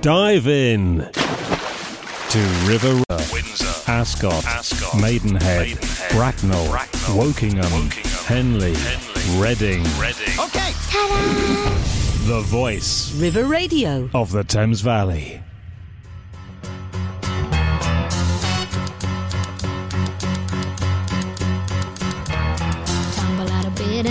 Dive in to River Windsor, Ascot, Ascot, Maidenhead, Maidenhead, Bracknell, Bracknell, Wokingham, Wokingham, Henley, Henley, Reading. Reading. Okay. The voice River Radio. of the Thames Valley.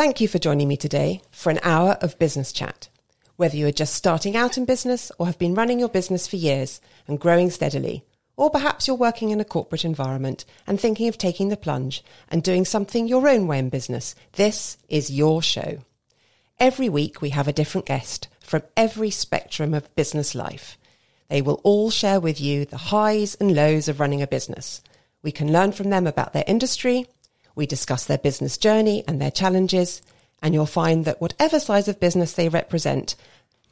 Thank you for joining me today for an hour of business chat. Whether you are just starting out in business or have been running your business for years and growing steadily, or perhaps you're working in a corporate environment and thinking of taking the plunge and doing something your own way in business, this is your show. Every week we have a different guest from every spectrum of business life. They will all share with you the highs and lows of running a business. We can learn from them about their industry, we discuss their business journey and their challenges, and you'll find that whatever size of business they represent,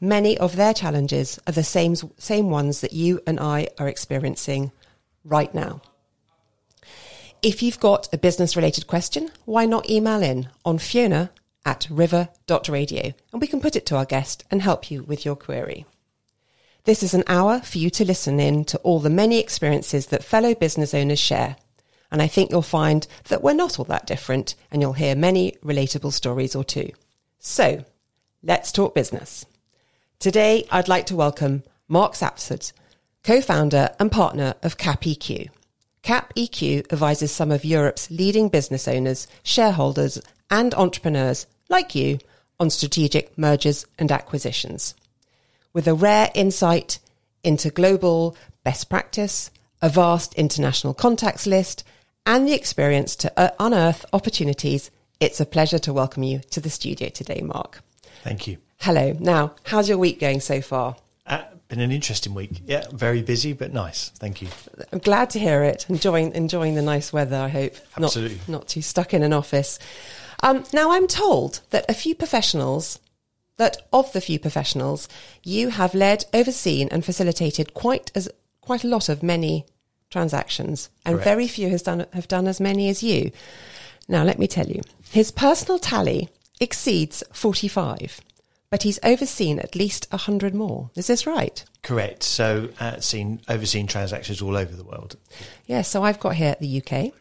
many of their challenges are the same, same ones that you and I are experiencing right now. If you've got a business related question, why not email in on fiona at river.radio and we can put it to our guest and help you with your query. This is an hour for you to listen in to all the many experiences that fellow business owners share. And I think you'll find that we're not all that different and you'll hear many relatable stories or two. So let's talk business. Today, I'd like to welcome Mark Sapsford, co-founder and partner of CapEQ. CapEQ advises some of Europe's leading business owners, shareholders and entrepreneurs like you on strategic mergers and acquisitions with a rare insight into global best practice, a vast international contacts list, and the experience to uh, unearth opportunities. It's a pleasure to welcome you to the studio today, Mark. Thank you. Hello. Now, how's your week going so far? Uh, been an interesting week. Yeah, very busy, but nice. Thank you. I'm glad to hear it. Enjoying enjoying the nice weather. I hope Absolutely. not not too stuck in an office. Um, now, I'm told that a few professionals, that of the few professionals, you have led, overseen, and facilitated quite as quite a lot of many transactions, and Correct. very few has done have done as many as you. Now, let me tell you, his personal tally exceeds 45, but he's overseen at least 100 more. Is this right? Correct. So, uh, seen overseen transactions all over the world. Yeah, so I've got here the UK,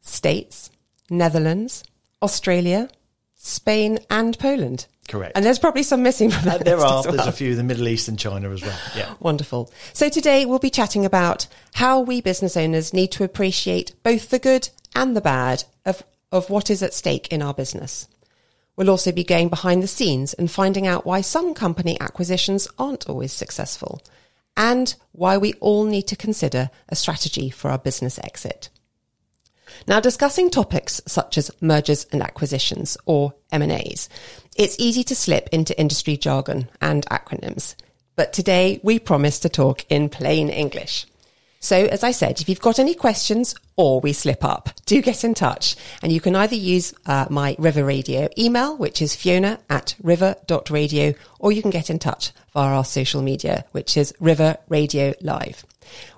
States, Netherlands, Australia, Spain, and Poland. Correct. And there's probably some missing from Uh, that there list are. well. There's a few in the Middle East and China as well. Yeah. Wonderful. So today we'll be chatting about how we business owners need to appreciate both the good and the bad of, of what is at stake in our business. We'll also be going behind the scenes and finding out why some company acquisitions aren't always successful and why we all need to consider a strategy for our business exit. Now, discussing topics such as mergers and acquisitions or M&As, it's easy to slip into industry jargon and acronyms. But today we promise to talk in plain English. So, as I said, if you've got any questions or we slip up, do get in touch. And you can either use uh, my River Radio email, which is fiona at river.radio, or you can get in touch via our social media, which is River Radio Live.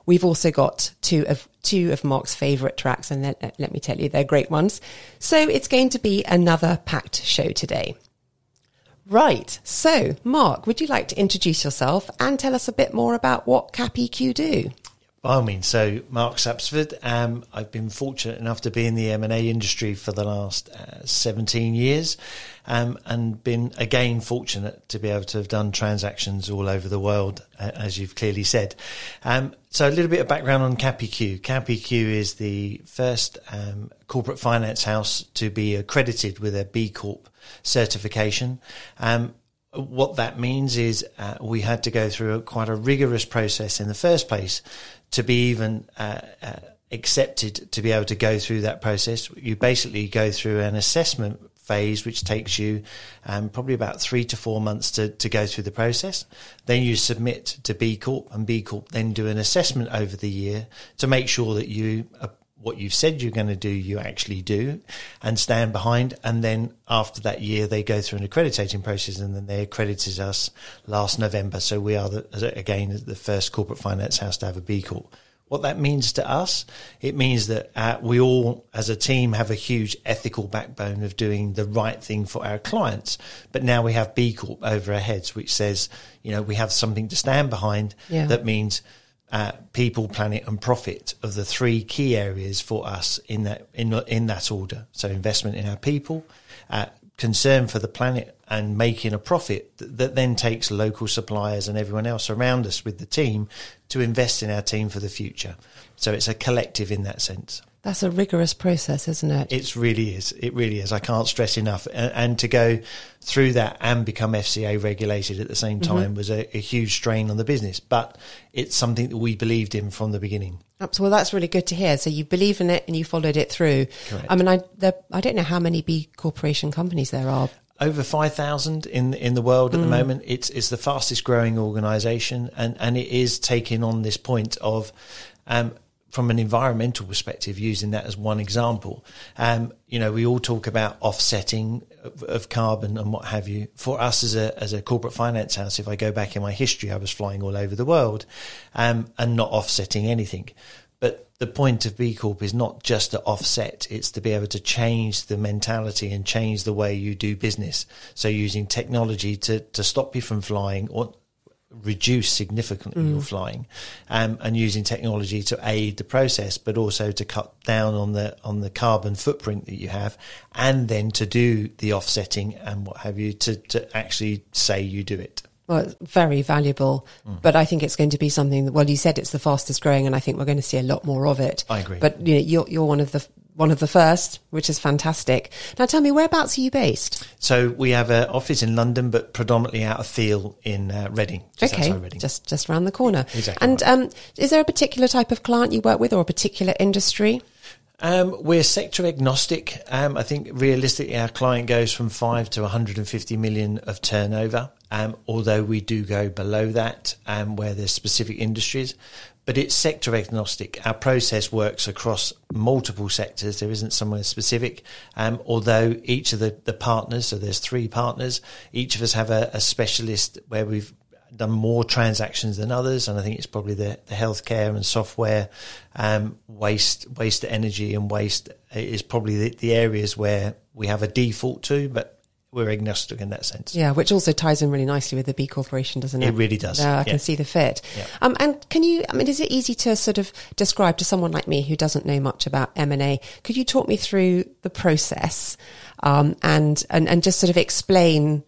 We've also got two of two of Mark's favourite tracks, and let, me tell you, they're great ones. So it's going to be another packed show today. Right. So, Mark, would you like to introduce yourself and tell us a bit more about what CapEQ do? By all means. So, Mark Sapsford, um, I've been fortunate enough to be in the M&A industry for the last uh, 17 years um, and been again fortunate to be able to have done transactions all over the world, uh, as you've clearly said. Um, so, a little bit of background on CapEQ. CapEQ is the first um, corporate finance house to be accredited with a B Corp certification. Um, what that means is uh, we had to go through a, quite a rigorous process in the first place to be even uh, uh, accepted to be able to go through that process. You basically go through an assessment phase, which takes you um, probably about three to four months to, to go through the process. Then you submit to B Corp, and B Corp then do an assessment over the year to make sure that you uh, what you've said you're going to do, you actually do and stand behind. And then after that year, they go through an accrediting process and then they accredited us last November. So we are, the, again, the first corporate finance house to have a B Corp. What that means to us, it means that uh, we all, as a team, have a huge ethical backbone of doing the right thing for our clients. But now we have B Corp over our heads, which says, you know, we have something to stand behind. Yeah. That means people, planet, and profit of the three key areas for us in that in in that order. So investment in our people, uh, concern for the planet, and making a profit that, that then takes local suppliers and everyone else around us with the team to invest in our team for the future. So it's a collective in that sense. That's a rigorous process, isn't it? It really is. It really is. I can't stress enough. And, and to go through that and become FCA regulated at the same Mm-hmm. time was a, a huge strain on the business. But it's something that we believed in from the beginning. Well, that's really good to hear. So you believe in it and you followed it through. Correct. I mean, I there, I don't know how many B corporation companies there are. over 5,000 in in the world at the moment. It's it's the fastest growing organisation, and and it is taking on this point of. Um, from an environmental perspective, using that as one example, um, you know, we all talk about offsetting of, of carbon and what have you. For us as a as a corporate finance house, if I go back in my history, I was flying all over the world, um, and not offsetting anything. But the point of B Corp is not just to offset, it's to be able to change the mentality and change the way you do business. So using technology to, to stop you from flying or reduce significantly your flying um, and using technology to aid the process but also to cut down on the on the carbon footprint that you have and then to do the offsetting and what have you to, to actually say you do it Well, it's very valuable, Mm. but I think it's going to be something that, well, you said it's the fastest growing and I think we're going to see a lot more of it. I agree. But you know, you're, you're one of the, one of the first, which is fantastic. Now tell me, whereabouts are you based? So we have an office in London, but predominantly out of Theale in uh, Reading, just okay. Reading. Just, just around the corner. Exactly And, right. um, is there a particular type of client you work with or a particular industry? Um, we're sector agnostic. Um, I think realistically, our client goes from five to 150 million of turnover. Um, although we do go below that, um, where there's specific industries, but it's sector agnostic. Our process works across multiple sectors. There isn't somewhere specific. Um, although each of the, the partners, so there's three partners, each of us have a, a specialist where we've done more transactions than others, and I think it's probably the, the healthcare and software, um, waste, waste energy and waste is probably the, the areas where we have a default to, but we're agnostic in that sense. Yeah, which also ties in really nicely with the B Corporation, doesn't it? It really does, Yeah, I yeah. can see the fit. Yeah. Um, and can you? I mean, is it easy to sort of describe to someone like me who doesn't know much about M and A? Could you talk me through the process um, and and and just sort of explain?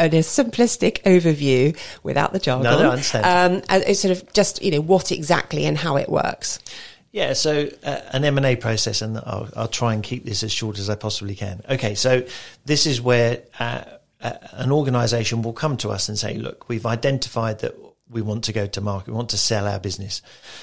In a simplistic overview, without the jargon, No, no, I understand. Um, it's sort of just you know what exactly and how it works. Yeah, so uh, an M and A process, and I'll, I'll try and keep this as short as I possibly can. Okay, so this is where uh, uh, an organisation will come to us and say, "Look, we've identified that we want to go to market, we want to sell our business."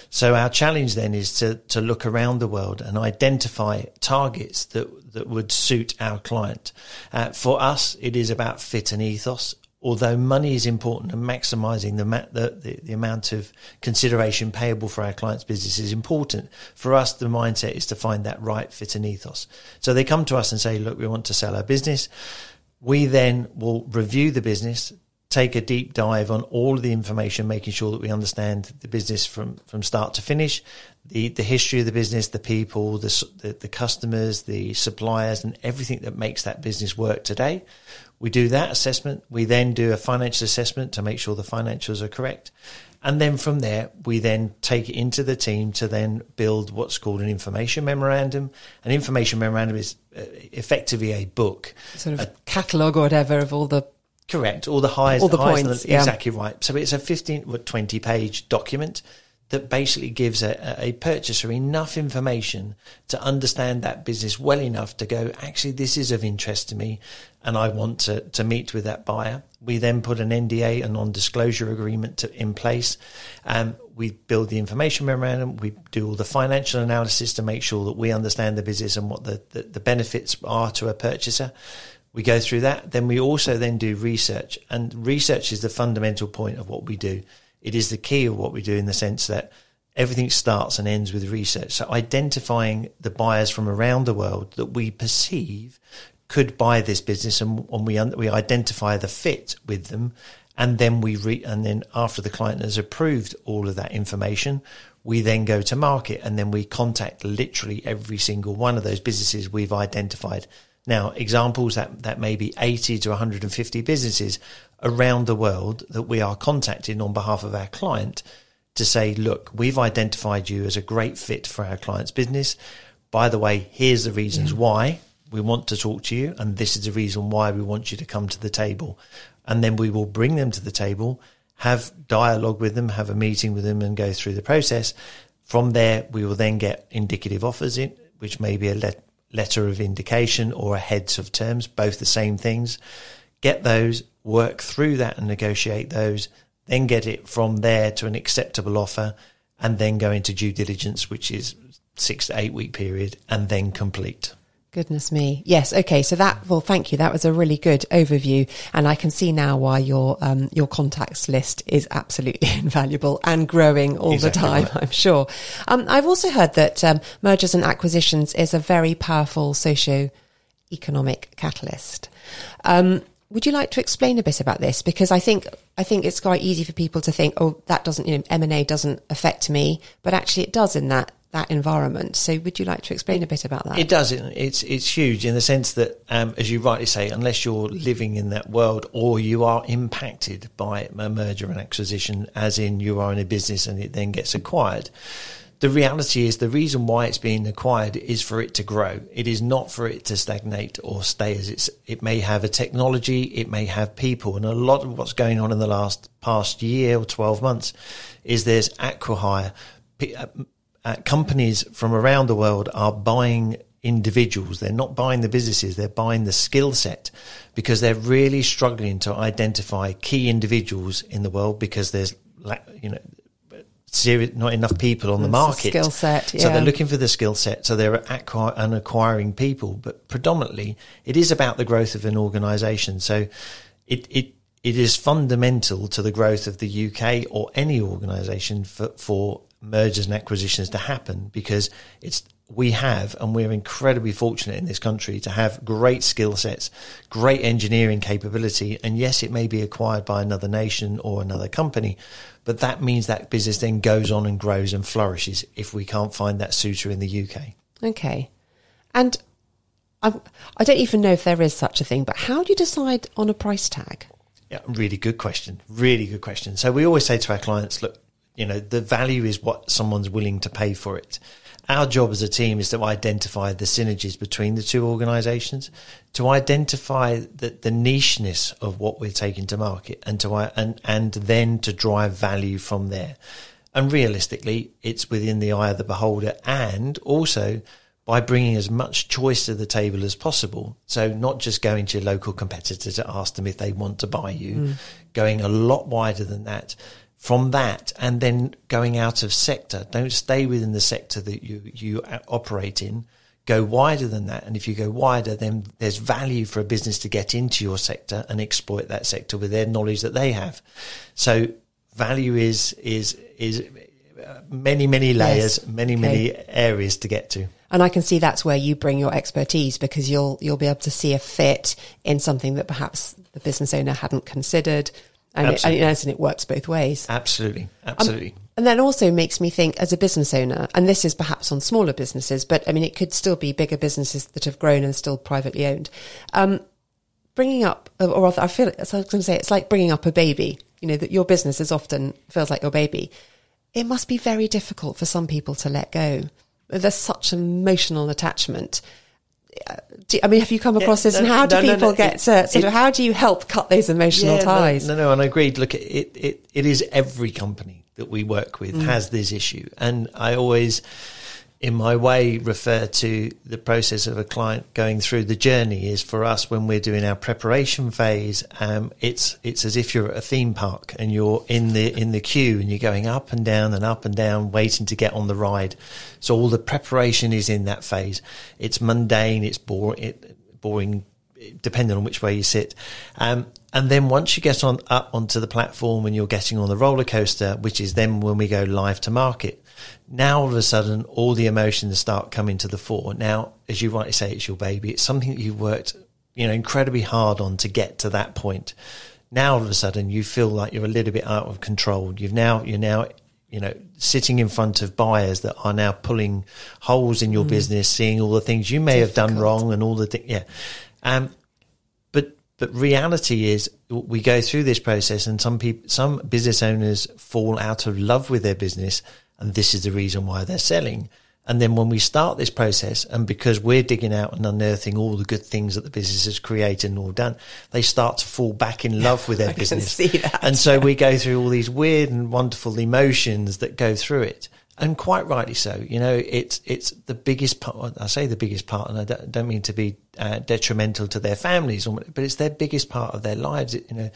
So our challenge then is to to look around the world and identify targets that that would suit our client. Uh, for us, it is about fit and ethos although money is important and maximising the, ma- the, the the amount of consideration payable for our clients' business is important. For us, the mindset is to find that right fit and ethos. So they come to us and say, "Look, we want to sell our business." We then will review the business, take a deep dive on all of the information, making sure that we understand the business from, from start to finish, the, the history of the business, the people, the, the, the customers, the suppliers, and everything that makes that business work today. We do that assessment. We then do a financial assessment to make sure the financials are correct. And then from there, we then take it into the team to then build what's called an information memorandum. An information memorandum is uh, effectively a book Sort of a catalogue or whatever of all the Correct. All the highs, All the highs and points, yeah. Exactly right. So it's a 15, what, 20 page document that basically gives a, a purchaser enough information to understand that business well enough to go, actually, this is of interest to me and I want to, to meet with that buyer. We then put an NDA, a non disclosure agreement to, in place. Um, we build the information memorandum. We do all the financial analysis to make sure that we understand the business and what the, the, the benefits are to a purchaser. We go through that. Then we also then do research and research is the fundamental point of what we do it is the key of what we do in the sense that everything starts and ends with research. So identifying the buyers from around the world that we perceive could buy this business, and, and we we identify the fit with them, and then we re, and then after the client has approved all of that information, we then go to market, and then we contact literally every single one of those businesses we've identified. Now, examples that that may be eighty to one hundred and fifty businesses around the world that we are contacting on behalf of our client to say, look, we've identified you as a great fit for our client's business. By the way, here's the reasons yeah. why we want to talk to you, and this is the reason why we want you to come to the table. And then we will bring them to the table, have dialogue with them, have a meeting with them, and go through the process. From there, we will then get indicative offers in, which may be a let- letter of indication or a heads of terms, both the same things. Get those, work through that and negotiate those, then get it from there to an acceptable offer, and then go into due diligence, which is six to eight week period, and then complete. Goodness me. Yes. Okay. So that, well, thank you. That was a really good overview. And I can see now why your, um, your contacts list is absolutely invaluable and growing all exactly the time, right. I'm sure. Um, I've also heard that, um, mergers and acquisitions is a very powerful socio economic catalyst. Um, would you like to explain a bit about this? Because I think I think it's quite easy for people to think, oh, that doesn't, you know, M and A doesn't affect me, but actually it does in that that environment. So, would you like to explain a bit about that? It does. It's it's huge in the sense that, um, as you rightly say, unless you're living in that world or you are impacted by a merger and acquisition, as in you are in a business and it then gets acquired, the reality is the reason why it's being acquired is for it to grow. It is not for it to stagnate or stay as it's. It may have a technology, it may have people, and a lot of what's going on in the last past year or twelve months is there's acquihire. Uh, companies from around the world are buying individuals. They're not buying the businesses. They're buying the skill set because they're really struggling to identify key individuals in the world because there's you know serious, not enough people on the market. Skill set, yeah. So they're looking for the skill set. So they're acquire, and acquiring people, but predominantly it is about the growth of an organisation. So it it it is fundamental to the growth of the UK or any organisation for, for mergers and acquisitions to happen because it's we have, and we're incredibly fortunate in this country to have great skill sets, great engineering capability. And yes, it may be acquired by another nation or another company, but that means that business then goes on and grows and flourishes if we can't find that suitor in the UK. Okay. And I, I don't even know if there is such a thing, but how do you decide on a price tag? Yeah, really good question. Really good question. So we always say to our clients, look, you know, the value is what someone's willing to pay for it our job as a team is to identify the synergies between the two organisations, to identify the, the nicheness of what we're taking to market, and to and and then to drive value from there. And realistically, it's within the eye of the beholder, and also by bringing as much choice to the table as possible. So not just going to your local competitor to ask them if they want to buy you, mm. going a lot wider than that from that and then going out of sector. Don't stay within the sector that you, you operate in. Go wider than that. And if you go wider, then there's value for a business to get into your sector and exploit that sector with their knowledge that they have. So value is, is, is uh, many, many layers, yes. many, okay. many areas to get to. And I can see that's where you bring your expertise because you'll, you'll be able to see a fit in something that perhaps the business owner hadn't considered and it, and it, and it works both ways. Absolutely, absolutely. Um, and that also makes me think, as a business owner, and this is perhaps on smaller businesses, but I mean, it could still be bigger businesses that have grown and still privately owned. Um, bringing up, or rather, I feel, as I was going to say, it's like bringing up a baby. You know, that your business is often feels like your baby. It must be very difficult for some people to let go. There's such emotional attachment do, I mean, have you come across yeah, this? No, and how do no, people no, get it, to, sort it, of, how do you help cut those emotional yeah, ties? No, no, and I agreed. Look, it, it, it is every company that we work with mm. has this issue, and I always in my way refer to the process of a client going through the journey is for us when we're doing our preparation phase um, it's it's as if you're at a theme park and you're in the in the queue and you're going up and down and up and down waiting to get on the ride. So all the preparation is in that phase. It's mundane it's boring it, boring depending on which way you sit um, and then once you get on up onto the platform and you're getting on the roller coaster which is then when we go live to market now all of a sudden all the emotions start coming to the fore. Now, as you rightly say, it's your baby. It's something that you've worked, you know, incredibly hard on to get to that point. Now all of a sudden you feel like you're a little bit out of control. You've now you're now you know sitting in front of buyers that are now pulling holes in your mm. business, seeing all the things you may Difficult. have done wrong and all the things. Yeah, um, but but reality is we go through this process, and some people, some business owners fall out of love with their business and this is the reason why they're selling. And then when we start this process, and because we're digging out and unearthing all the good things that the business has created and all done, they start to fall back in love with their business. And so we go through all these weird and wonderful emotions that go through it. And quite rightly so. You know, it's it's the biggest part. I say the biggest part, and I don't mean to be uh, detrimental to their families, but it's their biggest part of their lives. It, you know,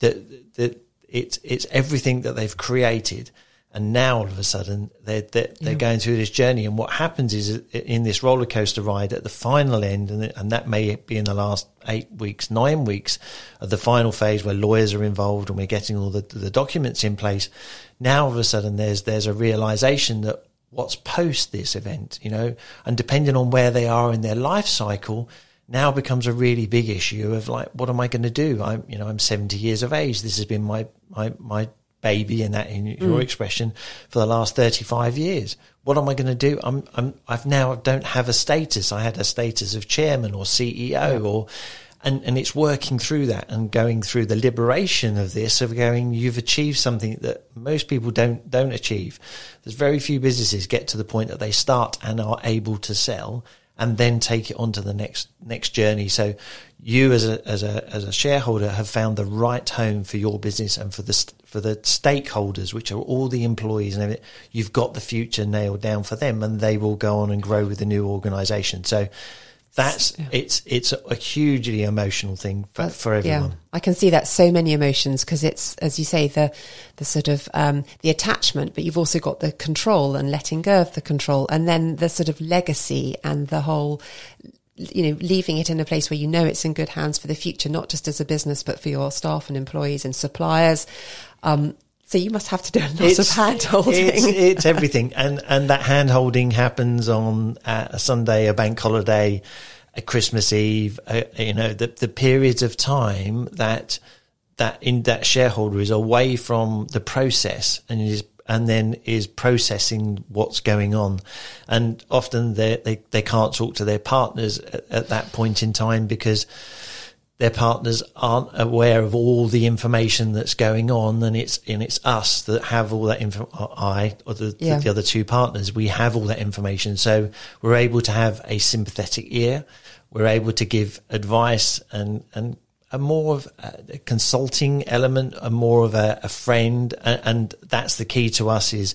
that that it's it's everything that they've created and now all of a sudden they're they're, they're going through this journey and what happens is in this roller coaster ride at the final end and, and that may be in the last eight weeks nine weeks of the final phase where lawyers are involved and we're getting all the, the documents in place now all of a sudden there's there's a realization that what's post this event you know and depending on where they are in their life cycle now becomes a really big issue of like what am i going to do? I'm you know i'm 70 years of age. This has been my my my baby in that in your mm. expression for the last 35 years. What am i going to do? I'm i'm i've now don't have a status. I had a status of chairman or ceo yeah. or and and it's working through that and going through the liberation of this of going you've achieved something that most people don't don't achieve there's very few businesses get to the point that they start and are able to sell and then take it on to the next next journey. So you as a as a as a shareholder have found the right home for your business and for the for the stakeholders, which are all the employees and everything. You've got the future nailed down for them, and they will go on and grow with the new organisation. So that's yeah. it's it's a hugely emotional thing for, for everyone. Yeah, I can see that so many emotions because it's as you say the the sort of um, the attachment, but you've also got the control and letting go of the control, and then the sort of legacy and the whole you know, leaving it in a place where you know it's in good hands for the future, not just as a business, but for your staff and employees and suppliers. Um, so you must have to do a lot it's, of hand holding. It's, it's, everything, and and that hand holding happens on uh, a Sunday, a bank holiday, a Christmas Eve. Uh, you know, the the periods of time that that in that shareholder is away from the process and is and then is processing what's going on. And often they, they, they can't talk to their partners at, at that point in time because their partners aren't aware of all the information that's going on, and it's and it's us that have all that info. I or the, yeah. the, the other two partners, we have all that information, so we're able to have a sympathetic ear. We're able to give advice and and a more of a consulting element, a more of a, a friend, and, and that's the key to us is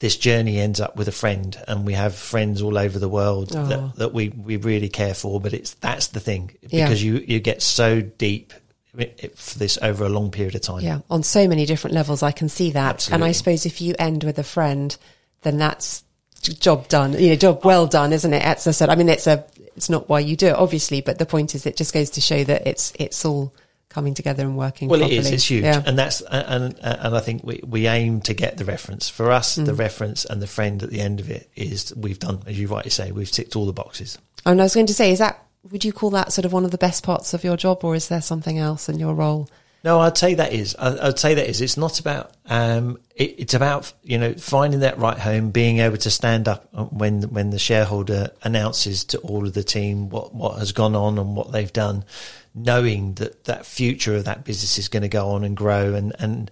this journey ends up with a friend and we have friends all over the world oh. that, that we, we really care for but it's that's the thing because yeah. you you get so deep for this over a long period of time yeah on so many different levels i can see that Absolutely. and i suppose if you end with a friend then that's job done you know job well done isn't it as i said i mean it's a it's not why you do it obviously but the point is it just goes to show that it's it's all coming together and working. Well, properly. it is. It's huge, yeah. and that's and and I think we we aim to get the reference for us. Mm. The reference and the friend at the end of it is we've done, as you rightly say, we've ticked all the boxes. And I was going to say, is that would you call that sort of one of the best parts of your job, or is there something else in your role? No, I'd say that is. I'd say that is. It's not about. Um, it, it's about you know finding that right home, being able to stand up when when the shareholder announces to all of the team what what has gone on and what they've done, knowing that that future of that business is going to go on and grow and and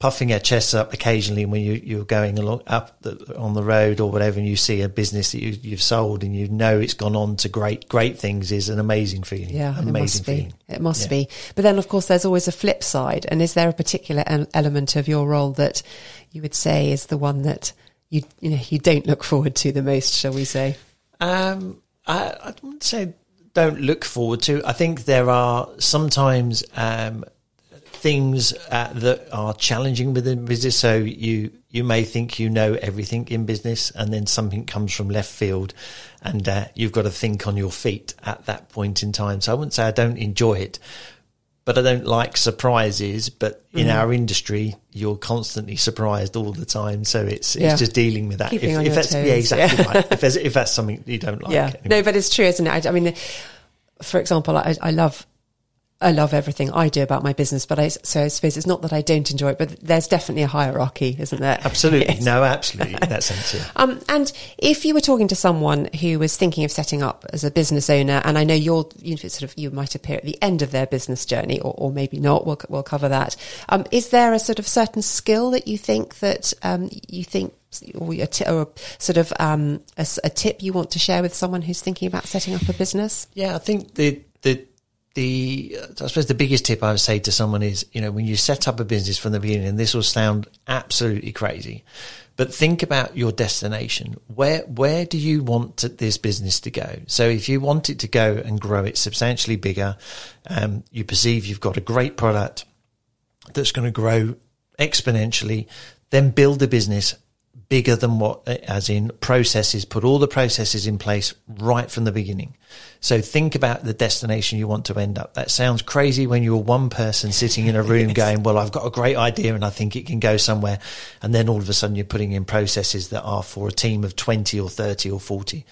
puffing our chests up occasionally when you, you're going along up the, on the road or whatever, and you see a business that you, you've sold and you know it's gone on to great great things is an amazing feeling. Yeah, an it amazing must be. feeling. It must Yeah. be. But then, of course, there's always a flip side. And is there a particular element of your role that you would say is the one that you you know you don't look forward to the most? Shall we say? Um, I, I wouldn't say don't look forward to. I think there are sometimes um, things uh, that are challenging within business. So you you may think you know everything in business, and then something comes from left field, and uh, you've got to think on your feet at that point in time. So I wouldn't say I don't enjoy it. But I don't like surprises. But in Mm-hmm. our industry, you're constantly surprised all the time. So it's Yeah. it's just dealing with that. Keeping if, if that's yeah, exactly yeah. right. If, if that's something you don't like, yeah. anyway. No, but it's true, isn't it? I, I mean, for example, I, I love. I love everything I do about my business, but I so I suppose it's not that I don't enjoy it, but there's definitely a hierarchy, isn't there? Absolutely. Yes. No, absolutely. In that sense, yeah. Um, and if you were talking to someone who was thinking of setting up as a business owner, and I know you're you know, sort of you might appear at the end of their business journey, or, or maybe not. We'll we'll cover that. Um, is there a sort of certain skill that you think that um, you think or a, t- or a sort of um, a, s- a tip you want to share with someone who's thinking about setting up a business? Yeah, I think the the I suppose the biggest tip I would say to someone is you know when you set up a business from the beginning, and this will sound absolutely crazy, but think about your destination. Where where do you want to, this business to go? So if you want it to go and grow it substantially bigger, um, you perceive you've got a great product that's going to grow exponentially, then build a business bigger than what, as in processes, put all the processes in place right from the beginning. So think about the destination you want to end up. That sounds crazy when you're one person sitting in a room going, well, I've got a great idea and I think it can go somewhere. And then all of a sudden you're putting in processes that are for a team of 20 or 30 or 40.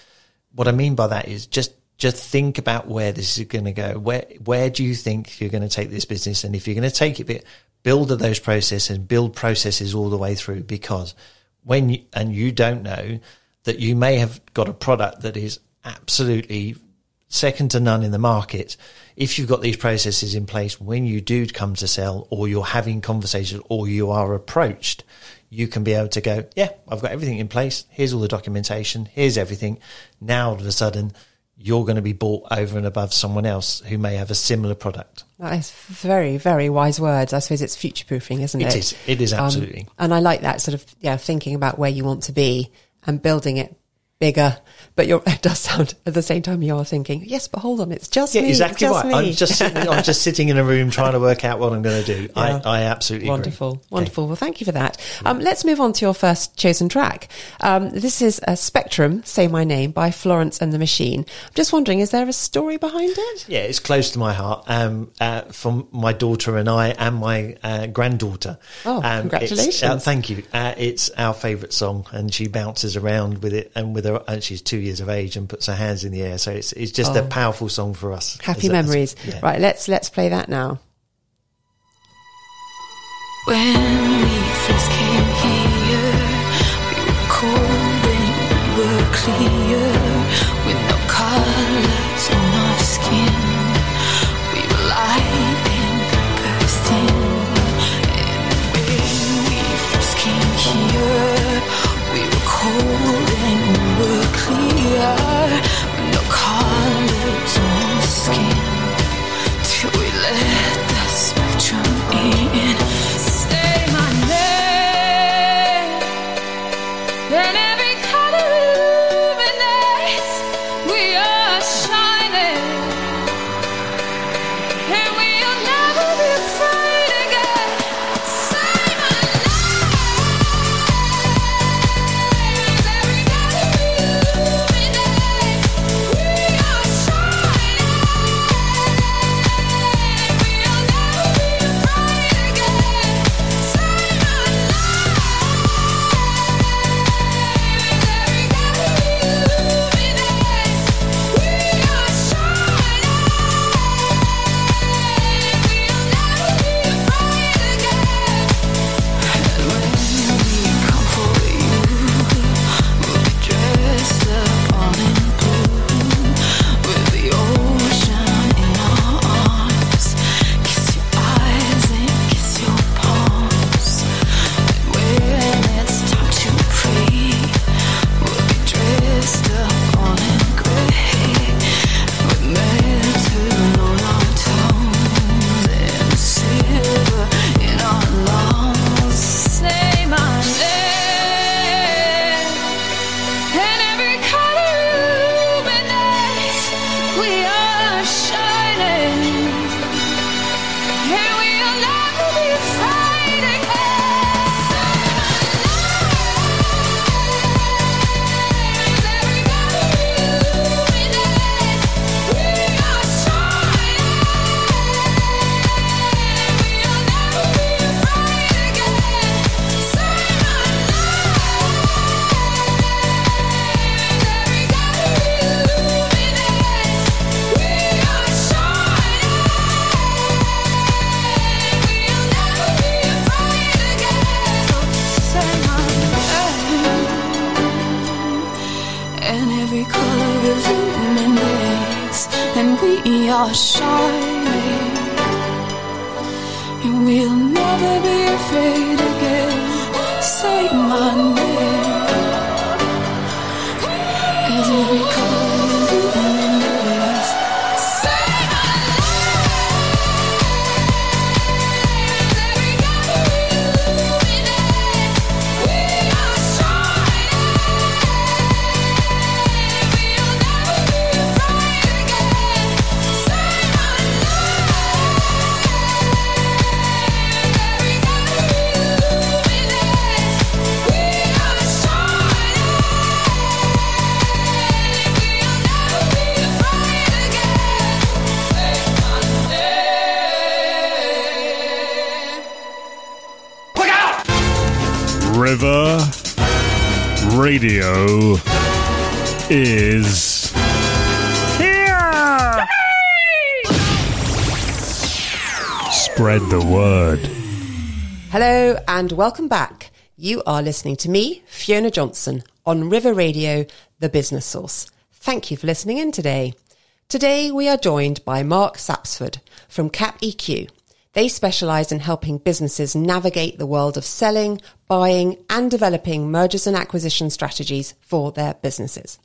What I mean by that is just just think about where this is going to go. Where where do you think you're going to take this business? And if you're going to take it, build those processes and build processes all the way through. Because when you, and you don't know that you may have got a product that is absolutely second to none in the market. If you've got these processes in place, when you do come to sell, or you're having conversations, or you are approached, you can be able to go, yeah, I've got everything in place. Here's all the documentation. Here's everything. Now, all of a sudden, you're going to be bought over and above someone else who may have a similar product. That is very, very wise words. I suppose it's future proofing, isn't it? It is. It is Um, absolutely. and I like that sort of, yeah, thinking about where you want to be and building it bigger. But you're, it does sound at the same time you're thinking, yes, but hold on, it's just yeah, me. exactly just right. Me. I'm just sitting, I'm just sitting in a room trying to work out what I'm going to do. Yeah. I, I absolutely Wonderful, agree. wonderful. Well, thank you for that. Um, let's move on to your first chosen track. Um, this is a Spectrum, Say My Name by Florence and the Machine. I'm just wondering, is there a story behind it? Yeah, it's close to my heart. Um, uh, from my daughter and I, and my uh, granddaughter. Oh, um, congratulations. uh, thank you. Uh, it's our favourite song, and she bounces around with it, and with her, and she's two years of age, and puts her hands in the air. So it's it's just a Oh. powerful song for us. Happy as a- as memories. yeah. Right, let's let's play that now. When we first came Radio is here. Spread the word. Hello and welcome back. You are listening to me, Fiona Johnson, on River Radio, the business source. Thank you for listening in today. Today we are joined by Mark Sapsford from Cap EQ. They specialize in helping businesses navigate the world of selling, buying and developing mergers and acquisition strategies for their businesses.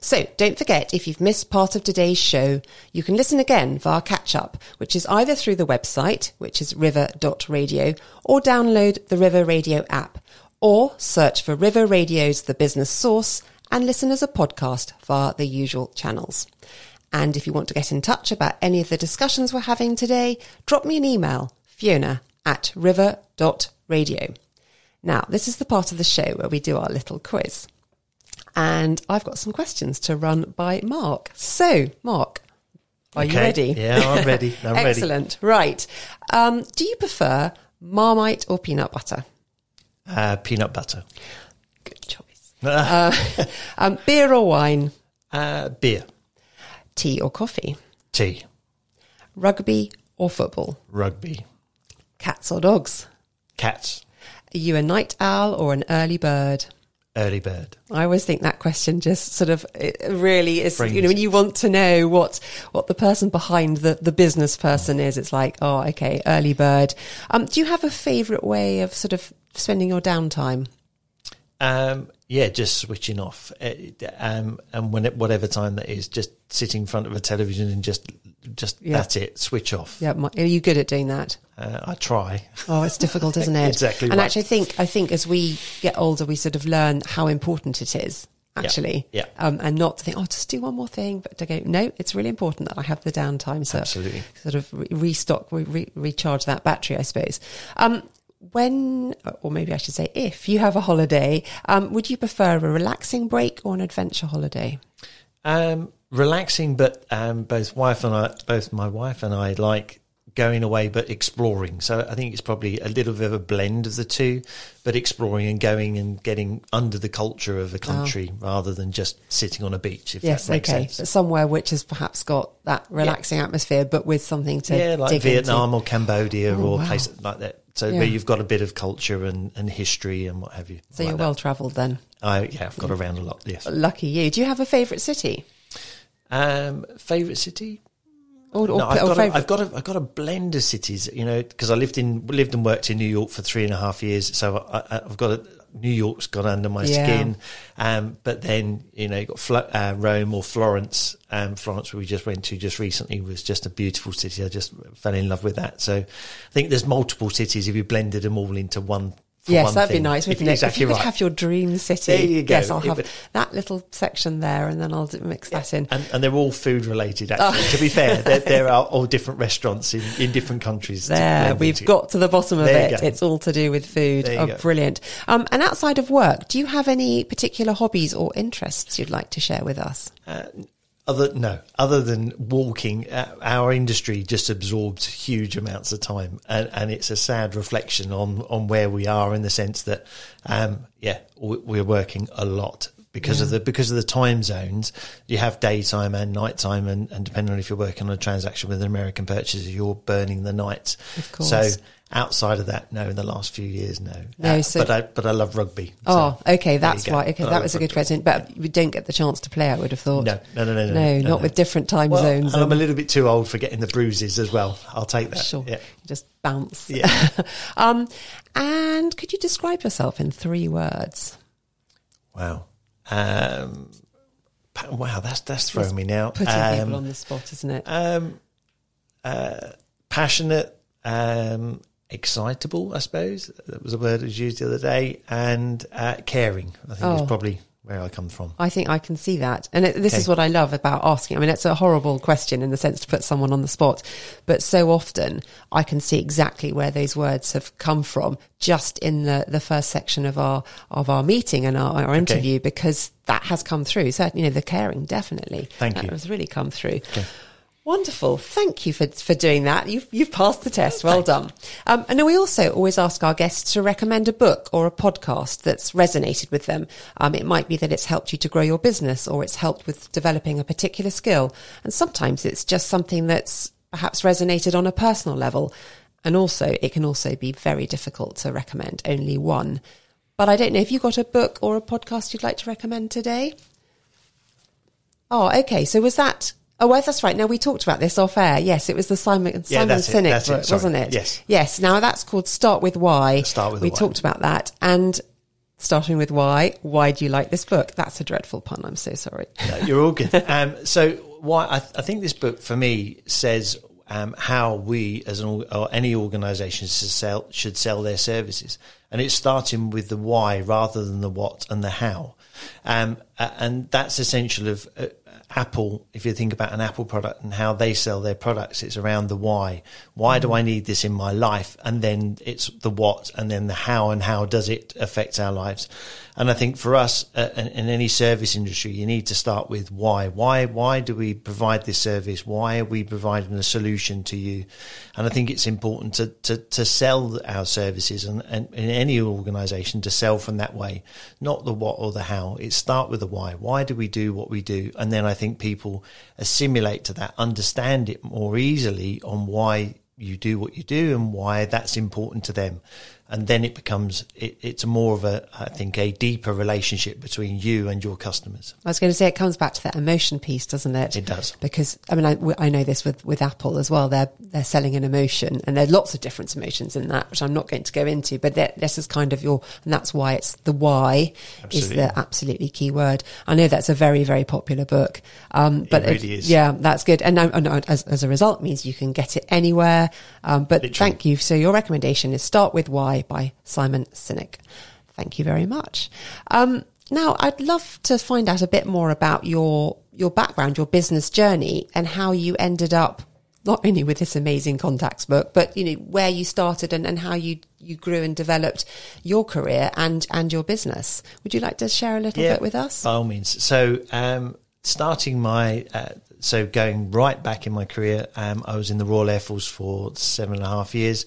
So don't forget, if you've missed part of today's show, you can listen again via catch up, which is either through the website, which is river.radio, or download the River Radio app, or search for River Radio's The Business Source and listen as a podcast via the usual channels. And if you want to get in touch about any of the discussions we're having today, drop me an email, fiona at river.radio. Now, this is the part of the show where we do our little quiz. And I've got some questions to run by Mark. So, Mark, are you ready? Yeah, I'm ready. I'm ready. Excellent. Right. Um, do you prefer Marmite or peanut butter? Uh, peanut butter. Good choice. Uh, um, beer or wine? Uh, beer. Tea or coffee? Tea. Rugby or football? Rugby. Cats or dogs? Cats. Are you a night owl or an early bird? Early bird. I always think that question just sort of it really is, Brings- you know, when you want to know what, what the person behind the, the business person is, it's like, oh, okay, early bird. Um, do you have a favourite way of sort of spending your downtime? Um, yeah, just switching off. Uh, Um, and when it, whatever time that is, just sitting in front of a television and just, just Yeah. that's it. Switch off. Yeah, my, are you good at doing that? Uh, I try. Oh, it's difficult, isn't it? Exactly And right. actually, I think I think as we get older, we sort of learn how important it is. Actually, yeah. Um, and not to think, oh, just do one more thing, but to go, no, it's really important that I have the downtime, so Absolutely. sort of re- restock, re- re- recharge that battery, I suppose. Um, when, or maybe I should say, if you have a holiday, um, would you prefer a relaxing break or an adventure holiday? Um, relaxing, but um, both wife and I, both my wife and I like going away, but exploring. So I think it's probably a little bit of a blend of the two, but exploring and going and getting under the culture of a country rather than just sitting on a beach. If Yes, that makes okay. sense. But somewhere which has perhaps got that relaxing atmosphere, but with something to yeah, like Vietnam into. or Cambodia Oh, or wow. places like that. So Yeah. where you've got a bit of culture and, and history and what have you. So like you're well travelled then. I yeah, I've got around a lot. Yes. Lucky you. Do you have a favourite city? Um, favorite city? Or, or, no, I've got, a, I've got a, I've got a blend of cities, you know, because I lived in lived and worked in New York for three and a half years, so I, I've got a, New York's got under my Yeah. skin. Um, but then you know, you got Flo- uh, Rome or Florence. Um, Florence, where we just went to just recently, was just a beautiful city. I just fell in love with that. So I think there's multiple cities if you blended them all into one. Yes, that'd be nice, If wouldn't it? Exactly if you right. could have your dream city. There you go. Yes, I'll have would- that little section there, and then I'll mix that in. and, and they're all food related. Oh. Actually, to be fair, there, there are all different restaurants in, in different countries. There, we've got to the bottom of There it. It's all to do with food. Oh, go. brilliant. Um, and outside of work, do you have any particular hobbies or interests you'd like to share with us? Other no, other than walking, uh, our industry just absorbs huge amounts of time, and, and it's a sad reflection on on where we are in the sense that, um, yeah, we, we're working a lot because of the because of the time zones. You have daytime and nighttime, and, and depending on if you're working on a transaction with an American purchaser, you're burning the nights. Of course. So outside of that, no. In the last few years, no. No, Uh, so- but I but I love rugby. Oh, okay, that's you go. why. Okay, I that was a good rugby. question. But we don't get the chance to play. I would have thought. No, no, no, no, no, no, no, not no. with different time Well, zones. and I'm a little bit too old for getting the bruises as well. I'll take that. Sure, Yeah. just bounce. Yeah. um, and could you describe yourself in three words? Wow. Um, wow, that's that's throwing me now. Putting Um, people on the spot, isn't it? um, uh, passionate, um, excitable, I suppose. That was a word that was used the other day. And uh, caring, I think Oh. is probably where I come from. I think I can see that. And it, this Okay. is what I love about asking. I mean, it's a horrible question in the sense to put someone on the spot, but so often I can see exactly where those words have come from just in the, the first section of our, of our meeting and our, our interview because that has come through. So, you know, the caring definitely. Thank that you. has really come through. Wonderful. Thank you for, for doing that. You've, you've passed the test. Well done. Um, and we also always ask our guests to recommend a book or a podcast that's resonated with them. Um, it might be that it's helped you to grow your business or it's helped with developing a particular skill. And sometimes it's just something that's perhaps resonated on a personal level. And also, it can also be very difficult to recommend only one. But I don't know if you've got a book or a podcast you'd like to recommend today. Oh, okay. So was that? Oh, well, that's right. Now we talked about this off air. Yes, it was the Simon Simon that's it, Sinek it, book, sorry. wasn't it? Yes. Yes. Now that's called Start with Why. Start with We talked about that and. Starting with why? Why do you like this book? That's a dreadful pun. I'm so sorry. No, you're all good. Um, so why I, th- I think this book for me says um, how we as an or- any organisation should sell should sell their services, and it's starting with the why rather than the what and the how, um, and that's essential of. Apple, if you think about an Apple product and how they sell their products, it's around the why. Why do I need this in my life? And then it's the what and then the how and how does it affect our lives? And I think for us uh, in, in any service industry, you need to start with why. Why, why do we provide this service? Why are we providing a solution to you? And I think it's important to, to, to sell our services and, and in any organization to sell from that way, not the what or the how. It start with the why. Why do we do what we do? And then I think people assimilate to that, understand it more easily on why you do what you do and why that's important to them. And then it becomes, it, it's more of a, I think, a deeper relationship between you and your customers. I was going to say it comes back to that emotion piece, doesn't it? It does. Because I mean, I, I know this with, with Apple as well. They're they're selling an emotion, and there are lots of different emotions in that, which I'm not going to go into. But this is kind of your, and that's why it's the why is the absolutely key word. I know that's a very very popular book, um, but really is. yeah, that's good. And and as as a result, it means you can get it anywhere. Um, but Literally. thank you. So your recommendation is Start with Why by Simon Sinek. Thank you very much. Um, now, I'd love to find out a bit more about your your background, your business journey, and how you ended up not only with this amazing contacts book, but you know where you started and, and how you you grew and developed your career and and your business. Would you like to share a little bit with us? By all means. So, um, starting my, uh, so going right back in my career, um, I was in the Royal Air Force for seven and a half years,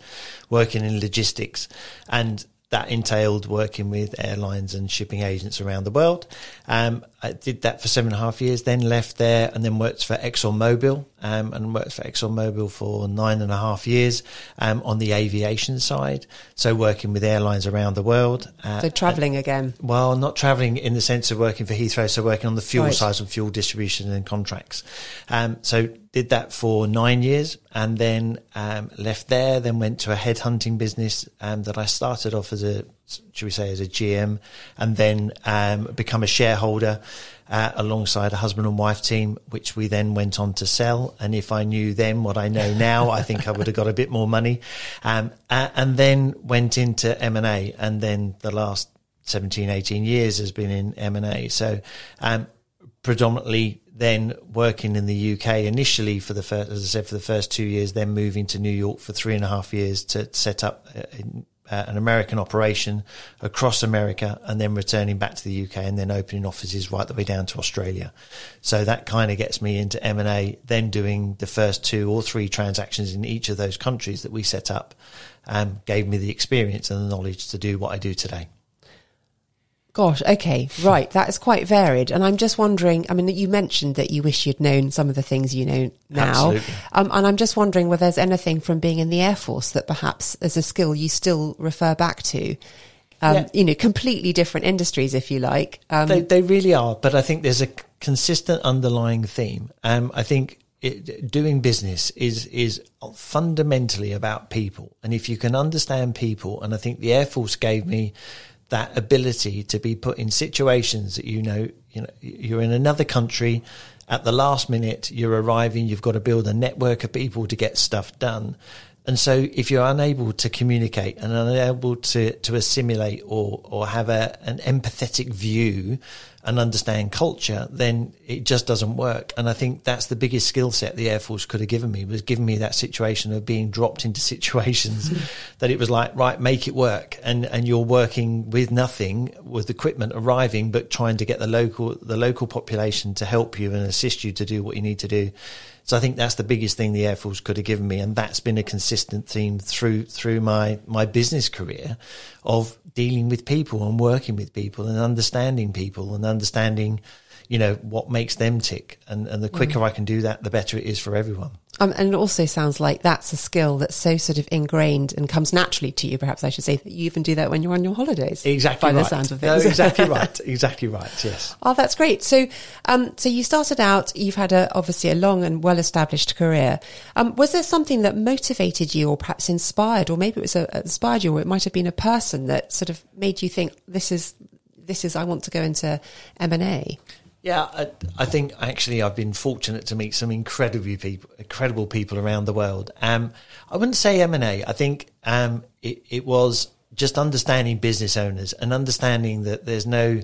working in logistics, and that entailed working with airlines and shipping agents around the world. Um, I did that for seven and a half years, then left there and then worked for ExxonMobil um, and worked for ExxonMobil for nine and a half years um, on the aviation side. So working with airlines around the world. Uh, so traveling again. well, not travelling in the sense of working for Heathrow, so working on the fuel Right. side and fuel distribution and contracts. Um, so did that for nine years and then um, left there, then went to a headhunting business um, that I started off as a, should we say, as a GM and then um, become a shareholder uh, alongside a husband and wife team, which we then went on to sell. And if I knew then what I know now, I think I would have got a bit more money. Um, uh, and then went into M&A and then the last 17, 18 years has been in M&A. So, um, predominantly then working in the UK initially for the first, as I said, for the first two years, then moving to New York for three and a half years to set up uh, in- uh, an American operation across America and then returning back to the UK and then opening offices right the way down to Australia. So that kind of gets me into M&A, then doing the first two or three transactions in each of those countries that we set up, um, gave me the experience and the knowledge to do what I do today. Gosh, okay, right. That is quite varied. And I'm just wondering, I mean, you mentioned that you wish you'd known some of the things you know now. Absolutely. Um, and I'm just wondering whether there's anything from being in the Air Force that perhaps as a skill you still refer back to. Um, Yeah. You know, completely different industries, if you like. Um, they, they really are, but I think there's a consistent underlying theme. Um, I think it, doing business is is fundamentally about people, and if you can understand people, and I think the Air Force gave me that ability to be put in situations that you know, you know, you're in another country. At the last minute, you're arriving. You've got to build a network of people to get stuff done. And so if you're unable to communicate and unable to, to assimilate or, or have a, an empathetic view and understand culture, then it just doesn't work. And I think that's the biggest skill set the Air Force could have given me was giving me that situation of being dropped into situations that it was like, right, make it work. And, and you're working with nothing with equipment arriving, but trying to get the local, the local population to help you and assist you to do what you need to do. So I think that's the biggest thing the Air Force could have given me, and that's been a consistent theme through through my my business career of dealing with people and working with people and understanding people and understanding, you know, what makes them tick. And and the quicker I can do that, the better it is for everyone. Um, and it also sounds like that's a skill that's so sort of ingrained and comes naturally to you, perhaps I should say, that you even do that when you're on your holidays. Exactly By right. the sound of No, exactly right. Exactly right. Yes. Oh, that's great. So, um, so you started out. You've had a obviously a long and well-established career. Um, was there something that motivated you, or perhaps inspired, or maybe it was a, inspired you, or it might have been a person that sort of made you think this is this is I want to go into M and A. Yeah, I, I think actually I've been fortunate to meet some incredibly people, incredible people around the world. Um, I wouldn't say M and A. I think um, it, it was just understanding business owners and understanding that there's no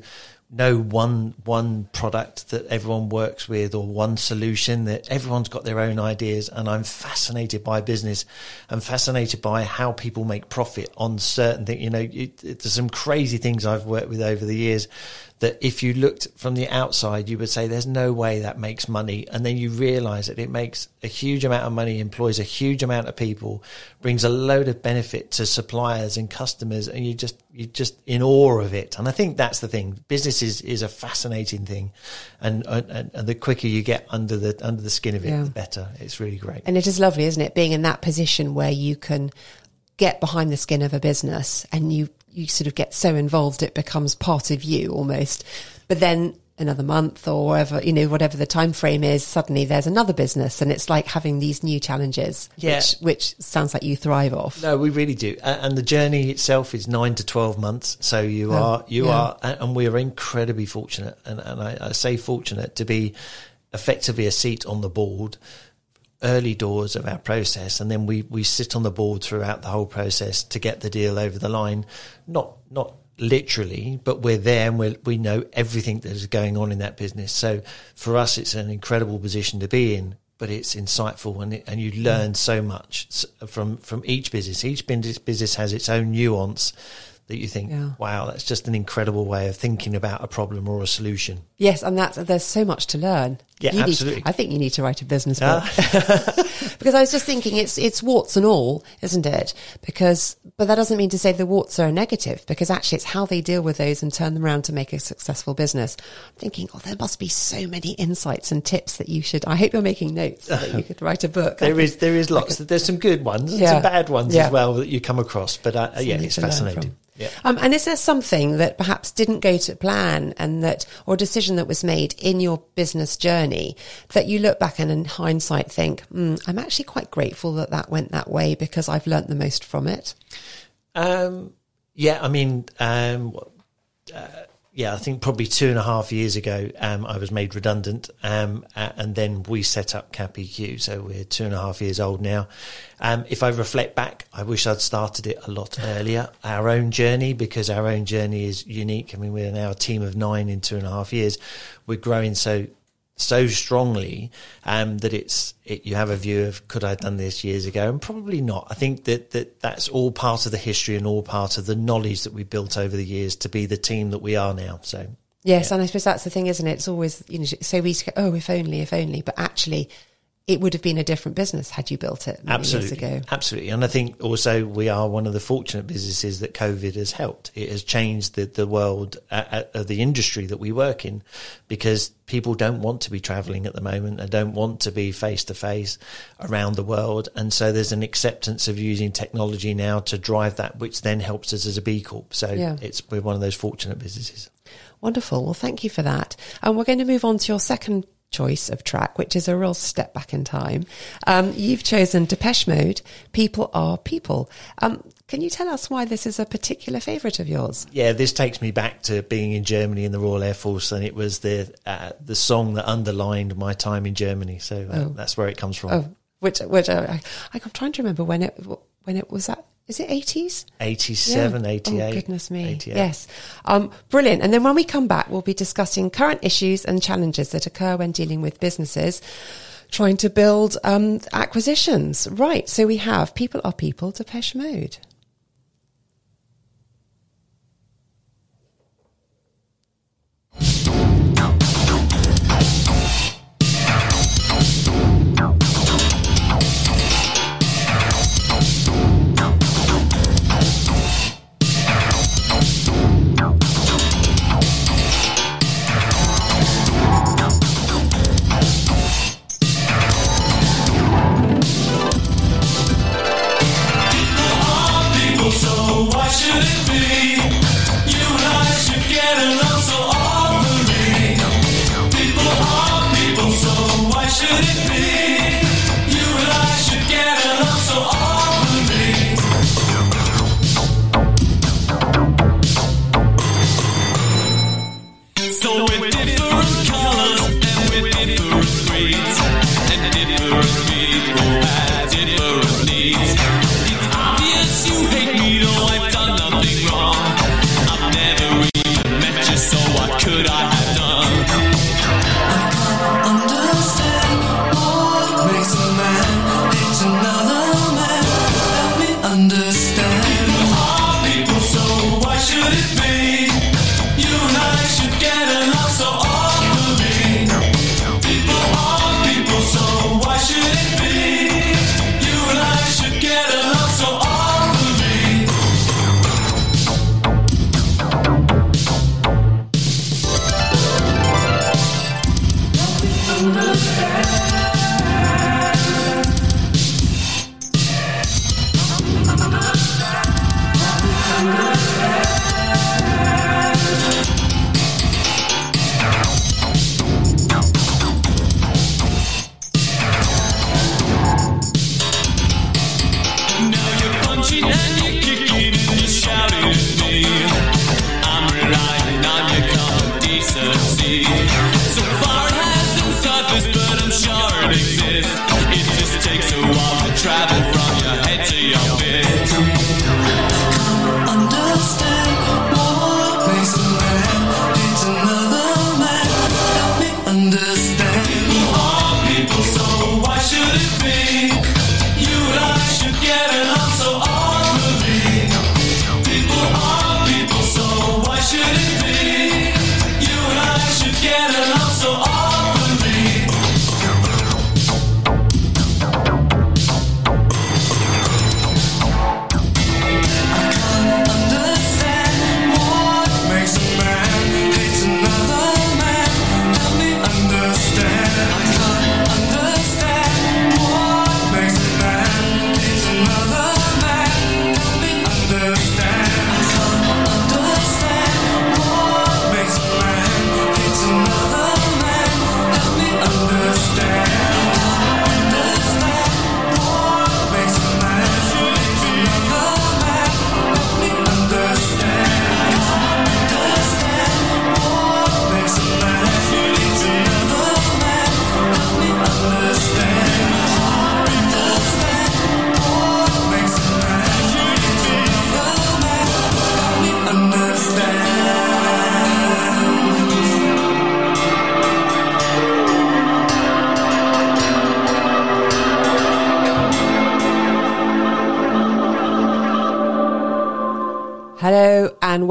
no one one product that everyone works with or one solution that everyone's got their own ideas and I'm fascinated by business I'm fascinated by how people make profit on certain things you know it, it, there's some crazy things I've worked with over the years that if you looked from the outside you would say there's no way that makes money. And then you realize that it makes a huge amount of money employs a huge amount of people brings a load of benefit to suppliers and customers and you just you're just in awe of it. And I think that's the thing. Business is, is a fascinating thing. And, and and the quicker you get under the under the skin of it Yeah. the better. It's really great. And it is lovely, isn't it, being in that position where you can get behind the skin of a business and you, you sort of get so involved it becomes part of you almost. But then another month or whatever, you know, whatever the time frame is, suddenly there's another business and it's like having these new challenges, Yeah. which, which sounds like you thrive off. No, we really do, and the journey itself is nine to twelve months. So you Oh, are, you yeah. are, and we are incredibly fortunate, and, and I, I say fortunate to be effectively a seat on the board, early doors of our process, and then we we sit on the board throughout the whole process to get the deal over the line. Not not literally, but we're there and we we know everything that is going on in that business. So for us, it's an incredible position to be in. But it's insightful, and it, and you learn so much from from each business. Each business business has its own nuance that you think, Yeah. wow, that's just an incredible way of thinking about a problem or a solution. Yes, and that's there's so much to learn. Yeah, You need- absolutely. I think you need to write a business book because I was just thinking it's it's warts and all, isn't it? Because but that doesn't mean to say the warts are a negative because actually it's how they deal with those and turn them around to make a successful business. I'm thinking, oh, there must be so many insights and tips that you should. I hope you're making notes so that you could write a book. There is there is lots. There's some good ones and Yeah. some bad ones Yeah. as well that you come across. But uh, yeah, it's fascinating. Yeah. Um, and is there something that perhaps didn't go to plan and that, or a decision that was made in your business journey that you look back and in hindsight think, hmm, I'm actually quite grateful that that went that way because I've learnt the most from it? Um, yeah, I mean, um, uh, yeah, I think probably two and a half years ago, um, I was made redundant, um, and then we set up CapEQ. So we're two and a half years old now. Um, if I reflect back, I wish I'd started it a lot earlier. Our own journey, because our own journey is unique. I mean, we're now a team of nine in two and a half years. We're growing so so strongly um, that it's it, you have a view of could I have done this years ago and probably not. I think that, that that's all part of the history and all part of the knowledge that we built over the years to be the team that we are now. So Yes, and I suppose that's the thing, isn't it? It's always, you know, so we go, oh, if only, if only, but actually, it would have been a different business had you built it many Absolutely, years ago. absolutely, and I think also we are one of the fortunate businesses that COVID has helped. It has changed the the world uh, uh, the industry that we work in, because people don't want to be travelling at the moment. and don't want to be face to face around the world, and so there's an acceptance of using technology now to drive that, which then helps us as a B Corp. So Yeah. it's we're one of those fortunate businesses. Wonderful. Well, thank you for that. And we're going to move on to your second choice of track, which is a real step back in time. Um, you've chosen Depeche Mode, People Are People. Um, can you tell us why this is a particular favourite of yours? Yeah, this takes me back to being in Germany in the Royal Air Force, and it was the uh, the song that underlined my time in Germany. So uh, Oh. that's where it comes from. Oh, which, which uh, I, I'm trying to remember when it, when it was that. Is it 80s? 87, Yeah. 88. Oh, goodness me. 88. Yes. Um, brilliant. And then when we come back, we'll be discussing current issues and challenges that occur when dealing with businesses trying to build um, acquisitions. Right. So we have People Are People, Depeche Mode.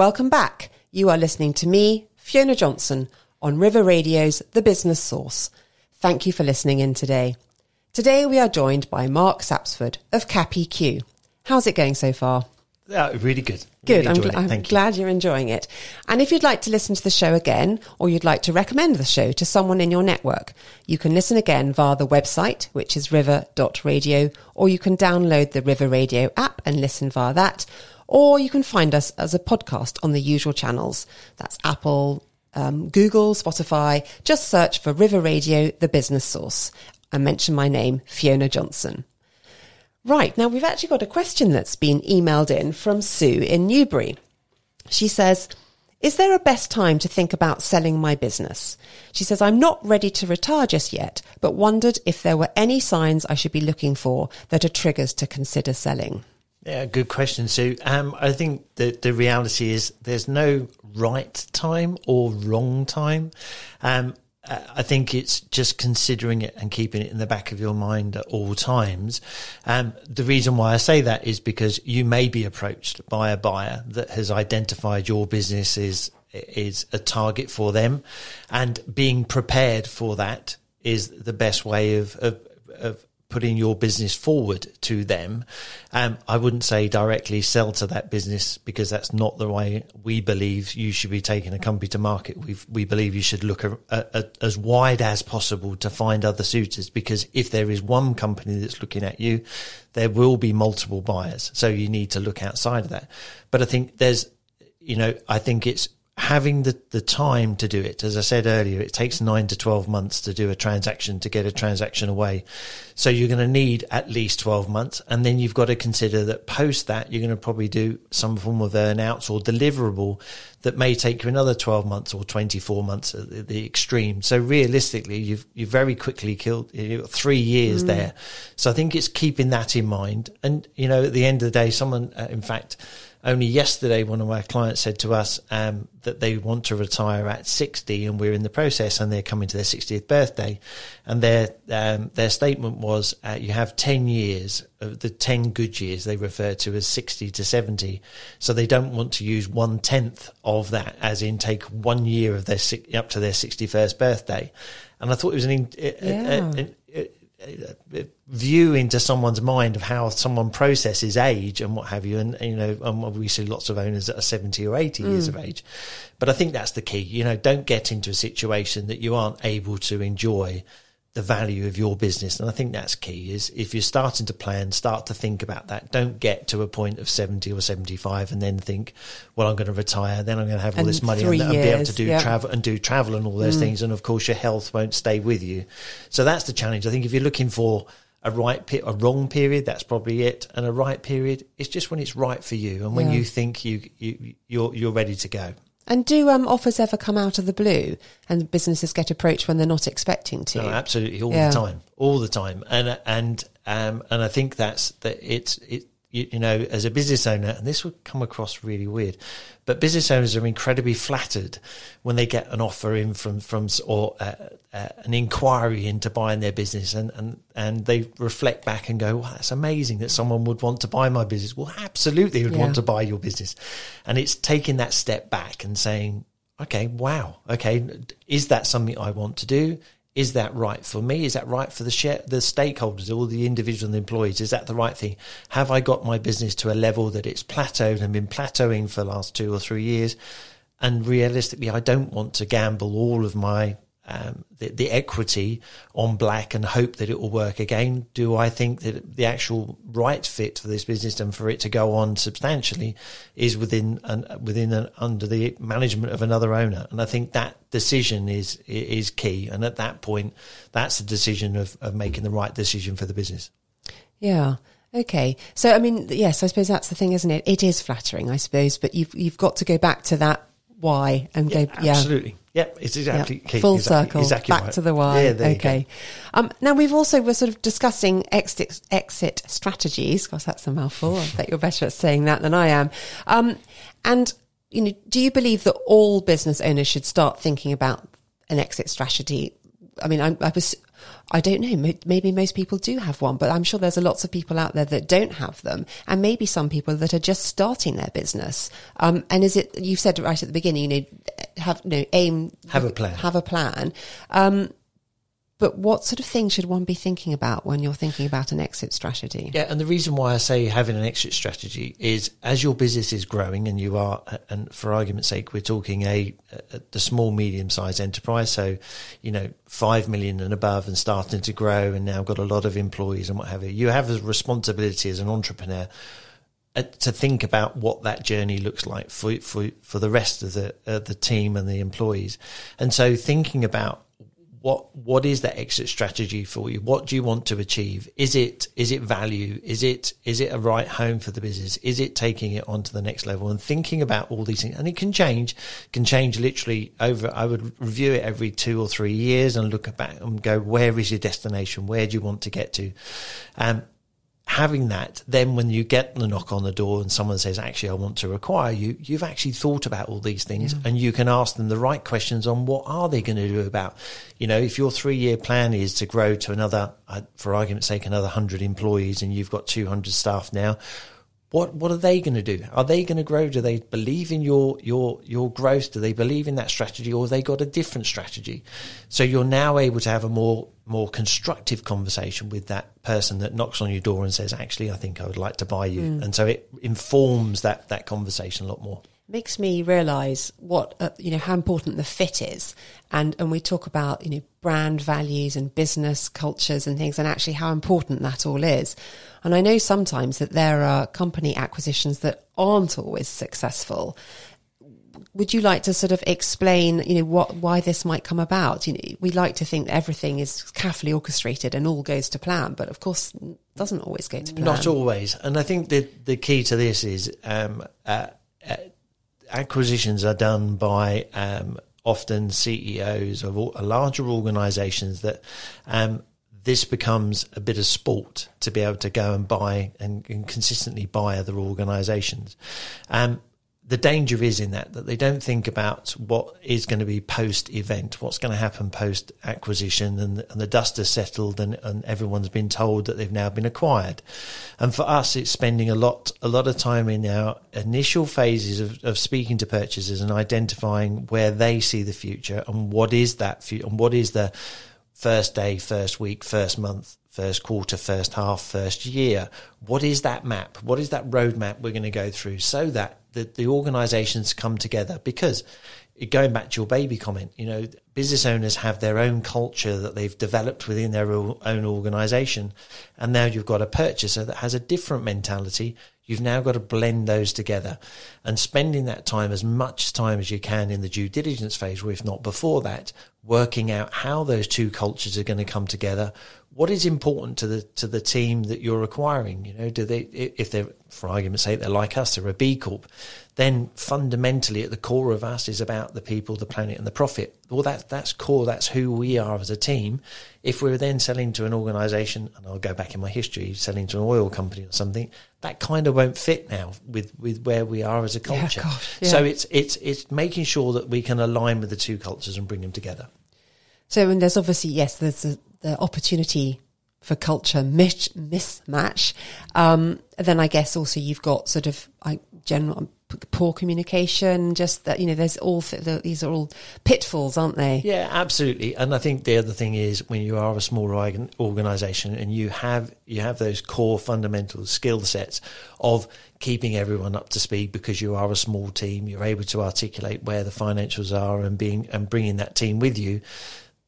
Welcome back. You are listening to me, Fiona Johnson, on River Radio's The Business Source. Thank you for listening in today. Today we are joined by Mark Sapsford of CapEQ. How's it going so far? Yeah, really good. Good. Really I'm, gl- I'm you. glad you're enjoying it. And if you'd like to listen to the show again, or you'd like to recommend the show to someone in your network, you can listen again via the website, which is river.radio, or you can download the River Radio app and listen via that, or you can find us as a podcast on the usual channels. That's Apple, um, Google, Spotify. Just search for River Radio, the business source, and mention my name, Fiona Johnson. Right, now we've actually got a question that's been emailed in from Sue in Newbury. She says, Is there a best time to think about selling my business? She says, I'm not ready to retire just yet, but wondered if there were any signs I should be looking for that are triggers to consider selling. Yeah, good question, Sue. Um, I think the the reality is there's no right time or wrong time. Um, I think it's just considering it and keeping it in the back of your mind at all times. Um, the reason why I say that is because you may be approached by a buyer that has identified your business is is a target for them, and being prepared for that is the best way of of, of putting your business forward to them. Um, I wouldn't say directly sell to that business because that's not the way we believe you should be taking a company to market. We we believe you should look a, a, a, as wide as possible to find other suitors because if there is one company that's looking at you, there will be multiple buyers. So you need to look outside of that. But I think there's, you know, I think it's having the, the time to do it. As I said earlier, it takes nine to 12 months to do a transaction, to get a transaction away. So you're going to need at least 12 months. And then you've got to consider that post that, you're going to probably do some form of earnouts or deliverable that may take you another 12 months or 24 months at the, the extreme. So realistically, you've, you've very quickly killed three years there. So I think it's keeping that in mind. And, you know, at the end of the day, someone, uh, in fact, only yesterday, one of my clients said to us um, that they want to retire at 60, and we're in the process, and they're coming to their 60th birthday. And their um, their statement was, uh, "You have 10 years of the 10 good years they refer to as 60 to 70, so they don't want to use one tenth of that, as in take one year of their up to their 61st birthday." And I thought it was an in, Yeah. a- a- a Uh, view into someone's mind of how someone processes age and what have you. And, you know, um, and we see lots of owners that are 70 or 80 years of mm. age. But I think that's the key. You know, don't get into a situation that you aren't able to enjoy the value of your business. And I think that's key is if you're starting to plan, start to think about that. Don't get to a point of 70 or 75 and then think, well, I'm going to retire. Then I'm going to have all And this money and, and be able to do yeah. travel and do travel and all those mm. things. And of course, your health won't stay with you. So that's the challenge. I think if you're looking for a right, pe- a wrong period, that's probably it. And a right period, it's just when it's right for you and when Yeah. you think you, you you're you're ready to go. And do um, offers ever come out of the blue and businesses get approached when they're not expecting to? No, absolutely, all Yeah. the time, all the time, and and um and I think that's that it's it you, you know as a business owner, and this would come across really weird, but business owners are incredibly flattered when they get an offer in from from or uh, uh, an inquiry into buying their business, and and and they reflect back and go, "Wow, that's amazing that someone would want to buy my business." Well, absolutely, would Yeah. want to buy your business, and it's taking that step back and saying, okay, wow, okay, is that something I want to do? Is that right for me? Is that right for the share, the stakeholders, all the individual employees? Is that the right thing? Have I got my business to a level that it's plateaued and been plateauing for the last two or three years? And realistically, I don't want to gamble all of my um, the, the equity on black and hope that it will work again. Do I think that the actual right fit for this business and for it to go on substantially is within an, within an, under the management of another owner? And I think that decision is is key. And at that point, that's the decision of, of making the right decision for the business. Yeah. Okay. So, I mean, yes, I suppose that's the thing, isn't it? It is flattering, I suppose, but you've you've got to go back to that why and go, yeah. Absolutely. Yep, it's exactly key. full exactly, circle, exactly back right. to the why. Yeah, there you go. okay. Um, now we've also we're sort of discussing exit exit strategies. Because that's a mouthful. I bet you're better at saying that than I am. Um, and you know, do you believe that all business owners should start thinking about an exit strategy? I mean, I, I was. I don't know. Maybe most people do have one, but I'm sure there's a lots of people out there that don't have them, and maybe some people that are just starting their business. Um, and is it? You said right at the beginning, you know, have no aim, Have a plan. have a plan. Um, But what sort of things should one be thinking about when you're thinking about an exit strategy? Yeah, and the reason why I say having an exit strategy is as your business is growing, and you are, and for argument's sake, we're talking a, a the small medium sized enterprise, so you know five million and above, and starting to grow, and now got a lot of employees and what have you. You have a responsibility as an entrepreneur uh, to think about what that journey looks like for for for the rest of the uh, the team and the employees, and so thinking about what what is that exit strategy for you? What do you want to achieve? Is it is it value? Is it is it a right home for the business? Is it taking it on to the next level? And thinking about all these things, and it can change, can change literally over. I would review it every two or three years and look back and go, where is your destination? Where do you want to get to? Um, having that, then when you get the knock on the door and someone says, actually, I want to require you, you've actually thought about all these things and you can ask them the right questions on what are they going to do about, you know, if your three year plan is to grow to another, uh, for argument's sake, another hundred employees and you've got 200 staff now, what what are they going to do? Are they going to grow? Do they believe in your your your growth? Do they believe in that strategy, or have they got a different strategy? So you're now able to have a more more constructive conversation with that person that knocks on your door and says, "Actually, I think I would like to buy you," mm. and so it informs that that conversation a lot more. Makes me realize what uh, you know how important the fit is. And and we talk about you know brand values and business cultures and things and actually how important that all is. And i know sometimes that there are company acquisitions that aren't always successful. Would you like to sort of explain you know what why this might come about? You know we like to think that everything is carefully orchestrated and all goes to plan but of course it doesn't always go to plan. Not always, and I think the the key to this is um, uh, acquisitions are done by um, often CEOs of all, larger organisations that. Um, this becomes a bit of sport to be able to go and buy and, and consistently buy other organisations. Um, the danger is in that that they don't think about what is going to be post event, what's going to happen post acquisition, and, and the dust has settled, and, and everyone's been told that they've now been acquired. And for us, it's spending a lot a lot of time in our initial phases of, of speaking to purchasers and identifying where they see the future and what is that future and what is the first day, first week, first month, first quarter, first half, first year. What is that map? What is that roadmap we're going to go through so that the, the organizations come together? Because going back to your baby comment, you know, business owners have their own culture that they've developed within their own organization. And now you've got a purchaser that has a different mentality. You've now got to blend those together and spending that time as much time as you can in the due diligence phase, or if not before that, working out how those two cultures are going to come together. What is important to the to the team that you're acquiring? You know, do they if they're for argument's sake they're like us, they're a B Corp, then fundamentally at the core of us is about the people, the planet, and the profit. Well, that that's core. That's who we are as a team. If we're then selling to an organisation, and I'll go back in my history, selling to an oil company or something, that kind of won't fit now with with where we are as a Yeah, culture. gosh, yeah. So it's it's it's making sure that we can align with the two cultures and bring them together. So, and there's obviously, yes, there's the, the opportunity for culture mis- mismatch. Um, then I guess also you've got sort of like general poor communication, just that, you know, there's all, th- the, these are all pitfalls, aren't they? Yeah, absolutely. And I think the other thing is when you are a small organ- organization and you have you have those core fundamental skill sets of keeping everyone up to speed because you are a small team, you're able to articulate where the financials are and being and bringing that team with you.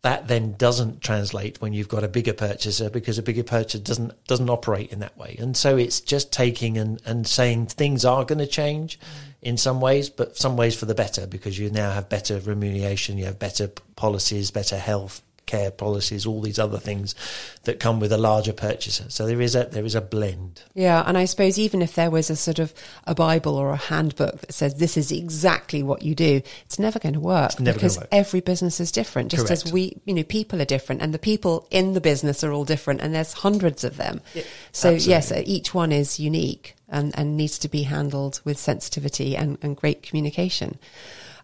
That then doesn't translate when you've got a bigger purchaser because a bigger purchaser doesn't doesn't operate in that way. And so it's just taking and, and saying things are going to change in some ways, but some ways for the better because you now have better remuneration, you have better policies, better health care policies, all these other things that come with a larger purchaser. So there is a there is a blend. Yeah, and I suppose even if there was a sort of a Bible or a handbook that says this is exactly what you do, it's never going to work never because work. every business is different. Just as we, you know, people are different, and the people in the business are all different, and there's hundreds of them. so yes, uh, each one is unique and, and needs to be handled with sensitivity and, and great communication.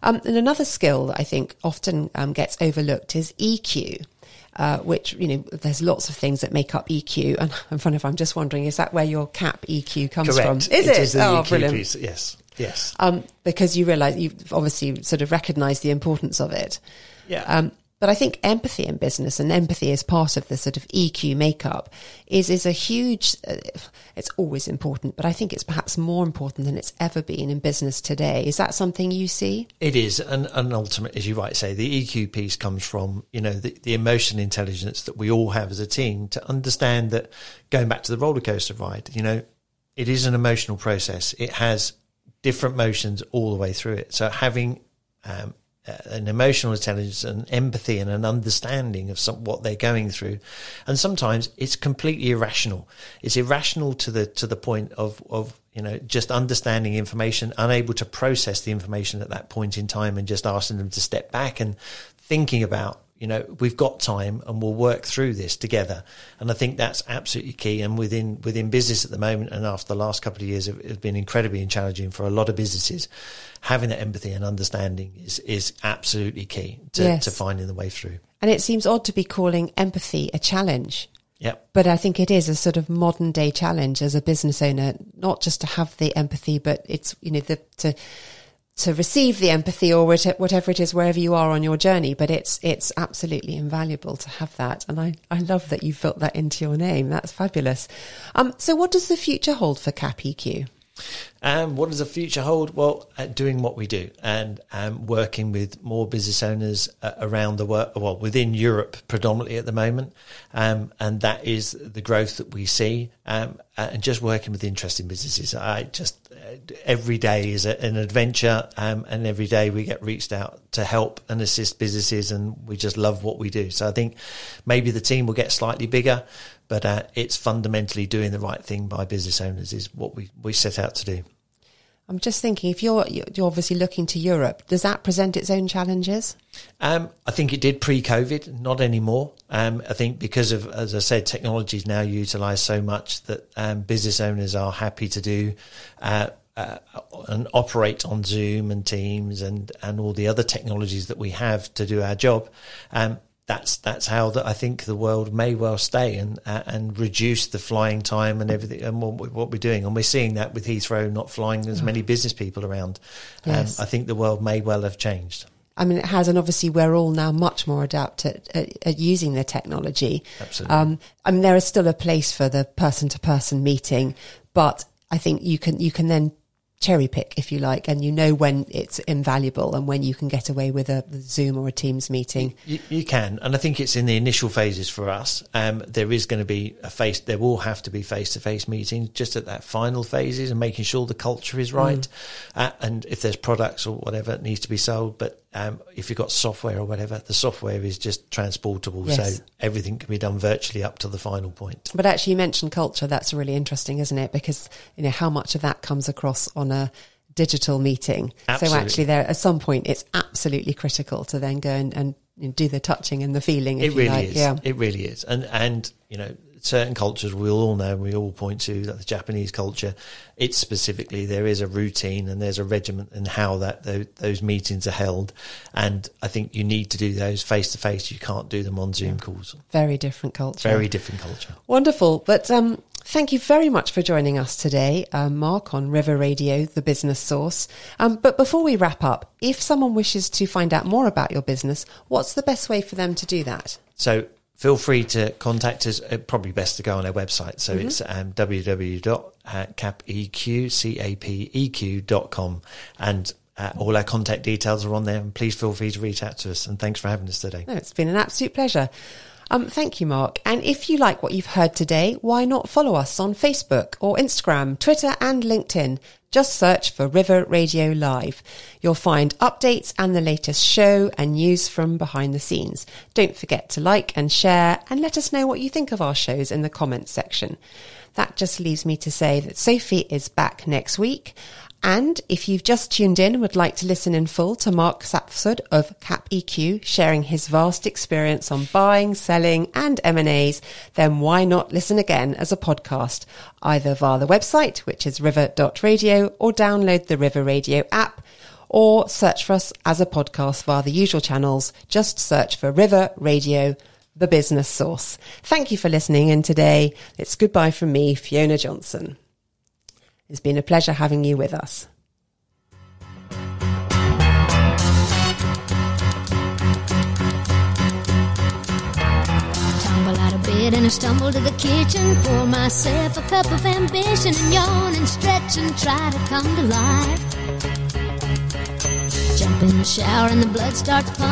Um, and another skill that I think often um, gets overlooked is EQ. Uh, which you know, there's lots of things that make up EQ, and I'm if I'm just wondering, is that where your CapEQ comes Correct. from? Is it? is oh, EQ brilliant! piece. Yes. Yes. Um, because you realise you've obviously sort of recognised the importance of it. Yeah. But I think empathy in business and empathy as part of the sort of EQ makeup is is a huge. Uh, it's always important, but I think it's perhaps more important than it's ever been in business today. Is that something you see? It is, and, and ultimately, as you right say, the EQ piece comes from you know the, the emotional intelligence that we all have as a team to understand that going back to the roller coaster ride, you know, it is an emotional process. It has different motions all the way through it. So having um, Uh, an emotional intelligence and empathy and an understanding of some, what they're going through. And sometimes it's completely irrational. It's irrational to the to the point of of you know just understanding information, unable to process the information at that point in time, and just asking them to step back and thinking about you know we've got time and we'll work through this together and i think that's absolutely key and within within business at the moment and after the last couple of years it has been incredibly challenging for a lot of businesses having that empathy and understanding is is absolutely key to, Yes. to finding the way through And it seems odd to be calling empathy a challenge. yep But I think it is a sort of modern day challenge as a business owner, not just to have the empathy, but it's, you know, the, to, to receive the empathy or whatever it is, wherever you are on your journey. But it's, it's absolutely invaluable to have that. And I, I love that you've built that into your name. That's fabulous. Um, so what does the future hold for CapEQ? Um, what does the future hold? Well, uh, doing what we do and um, working with more business owners uh, around the world, well, within Europe predominantly at the moment. Um, and that is the growth that we see. Um, uh, and just working with interesting businesses. I just, uh, every day is a, an adventure. Um, and every day we get reached out to help and assist businesses. And we just love what we do. So I think maybe the team will get slightly bigger. But uh, it's fundamentally doing the right thing by business owners is what we, we set out to do. I'm just thinking, if you're, you're obviously looking to Europe, does that present its own challenges? Um, I think it did pre-COVID, not anymore. Um, I think because of, as I said, technology is now utilised so much that um, business owners are happy to do uh, uh, and operate on Zoom and Teams and and all the other technologies that we have to do our job. That's that's how that I think the world may well stay and uh, and reduce the flying time and everything and what, we- what we're doing and we're seeing that with Heathrow not flying as many business people around. Yes. Um, I think the world may well have changed. I mean, it has, and obviously we're all now much more adept at, at, at using the technology. Absolutely. Um, I mean, there is still a place for the person-to-person meeting, but I think you can you can then cherry pick if you like, and you know when it's invaluable and when you can get away with a Zoom or a Teams meeting. You, you can, and I think it's in the initial phases for us. Um, there is going to be a face. There will have to be face-to-face meetings just at that final phases and making sure the culture is right. Uh, and if there's products or whatever that needs to be sold, but um, if you've got software or whatever, the software is just transportable, Yes. so everything can be done virtually up to the final point. But actually, you mentioned culture. That's really interesting, isn't it? Because you know how much of that comes across on a digital meeting. So actually, there at some point, it's absolutely critical to then go and, and do the touching and the feeling. It really like. is. Yeah. It really is. And and you know, certain cultures we all know, we all point to that the Japanese culture. It's specifically there is a routine and there's a regiment in how that those, those meetings are held. And I think you need to do those face to face. You can't do them on Zoom calls. Very different culture. Very different culture. Wonderful. But um, thank you very much for joining us today, um, Mark, on River Radio, the business source. Um, but before we wrap up, if someone wishes to find out more about your business, what's the best way for them to do that? So feel free to contact us. Uh, probably best to go on our website. So it's um, www.capeq.com and uh, all our contact details are on there. And please feel free to reach out to us. And thanks for having us today. No, it's been an absolute pleasure. Um, thank you, Mark. And if you like what you've heard today, why not follow us on Facebook or Instagram, Twitter, and LinkedIn? Just search for River Radio Live. You'll find updates and the latest show and news from behind the scenes. Don't forget to like and share and let us know what you think of our shows in the comments section. That just leaves me to say that Sophie is back next week. And if you've just tuned in and would like to listen in full to Mark Sapsford of CapEQ sharing his vast experience on buying, selling and M&As, then why not listen again as a podcast, either via the website, which is river.radio or download the River Radio app or search for us as a podcast via the usual channels. Just search for River Radio, the business source. Thank you for listening in today. It's goodbye from me, Fiona Johnson. It's been a pleasure having you with us. and I stumble to the kitchen, pour myself a cup of ambition and yawn and stretch and try to come to life. Jump in the shower and the blood starts pumping.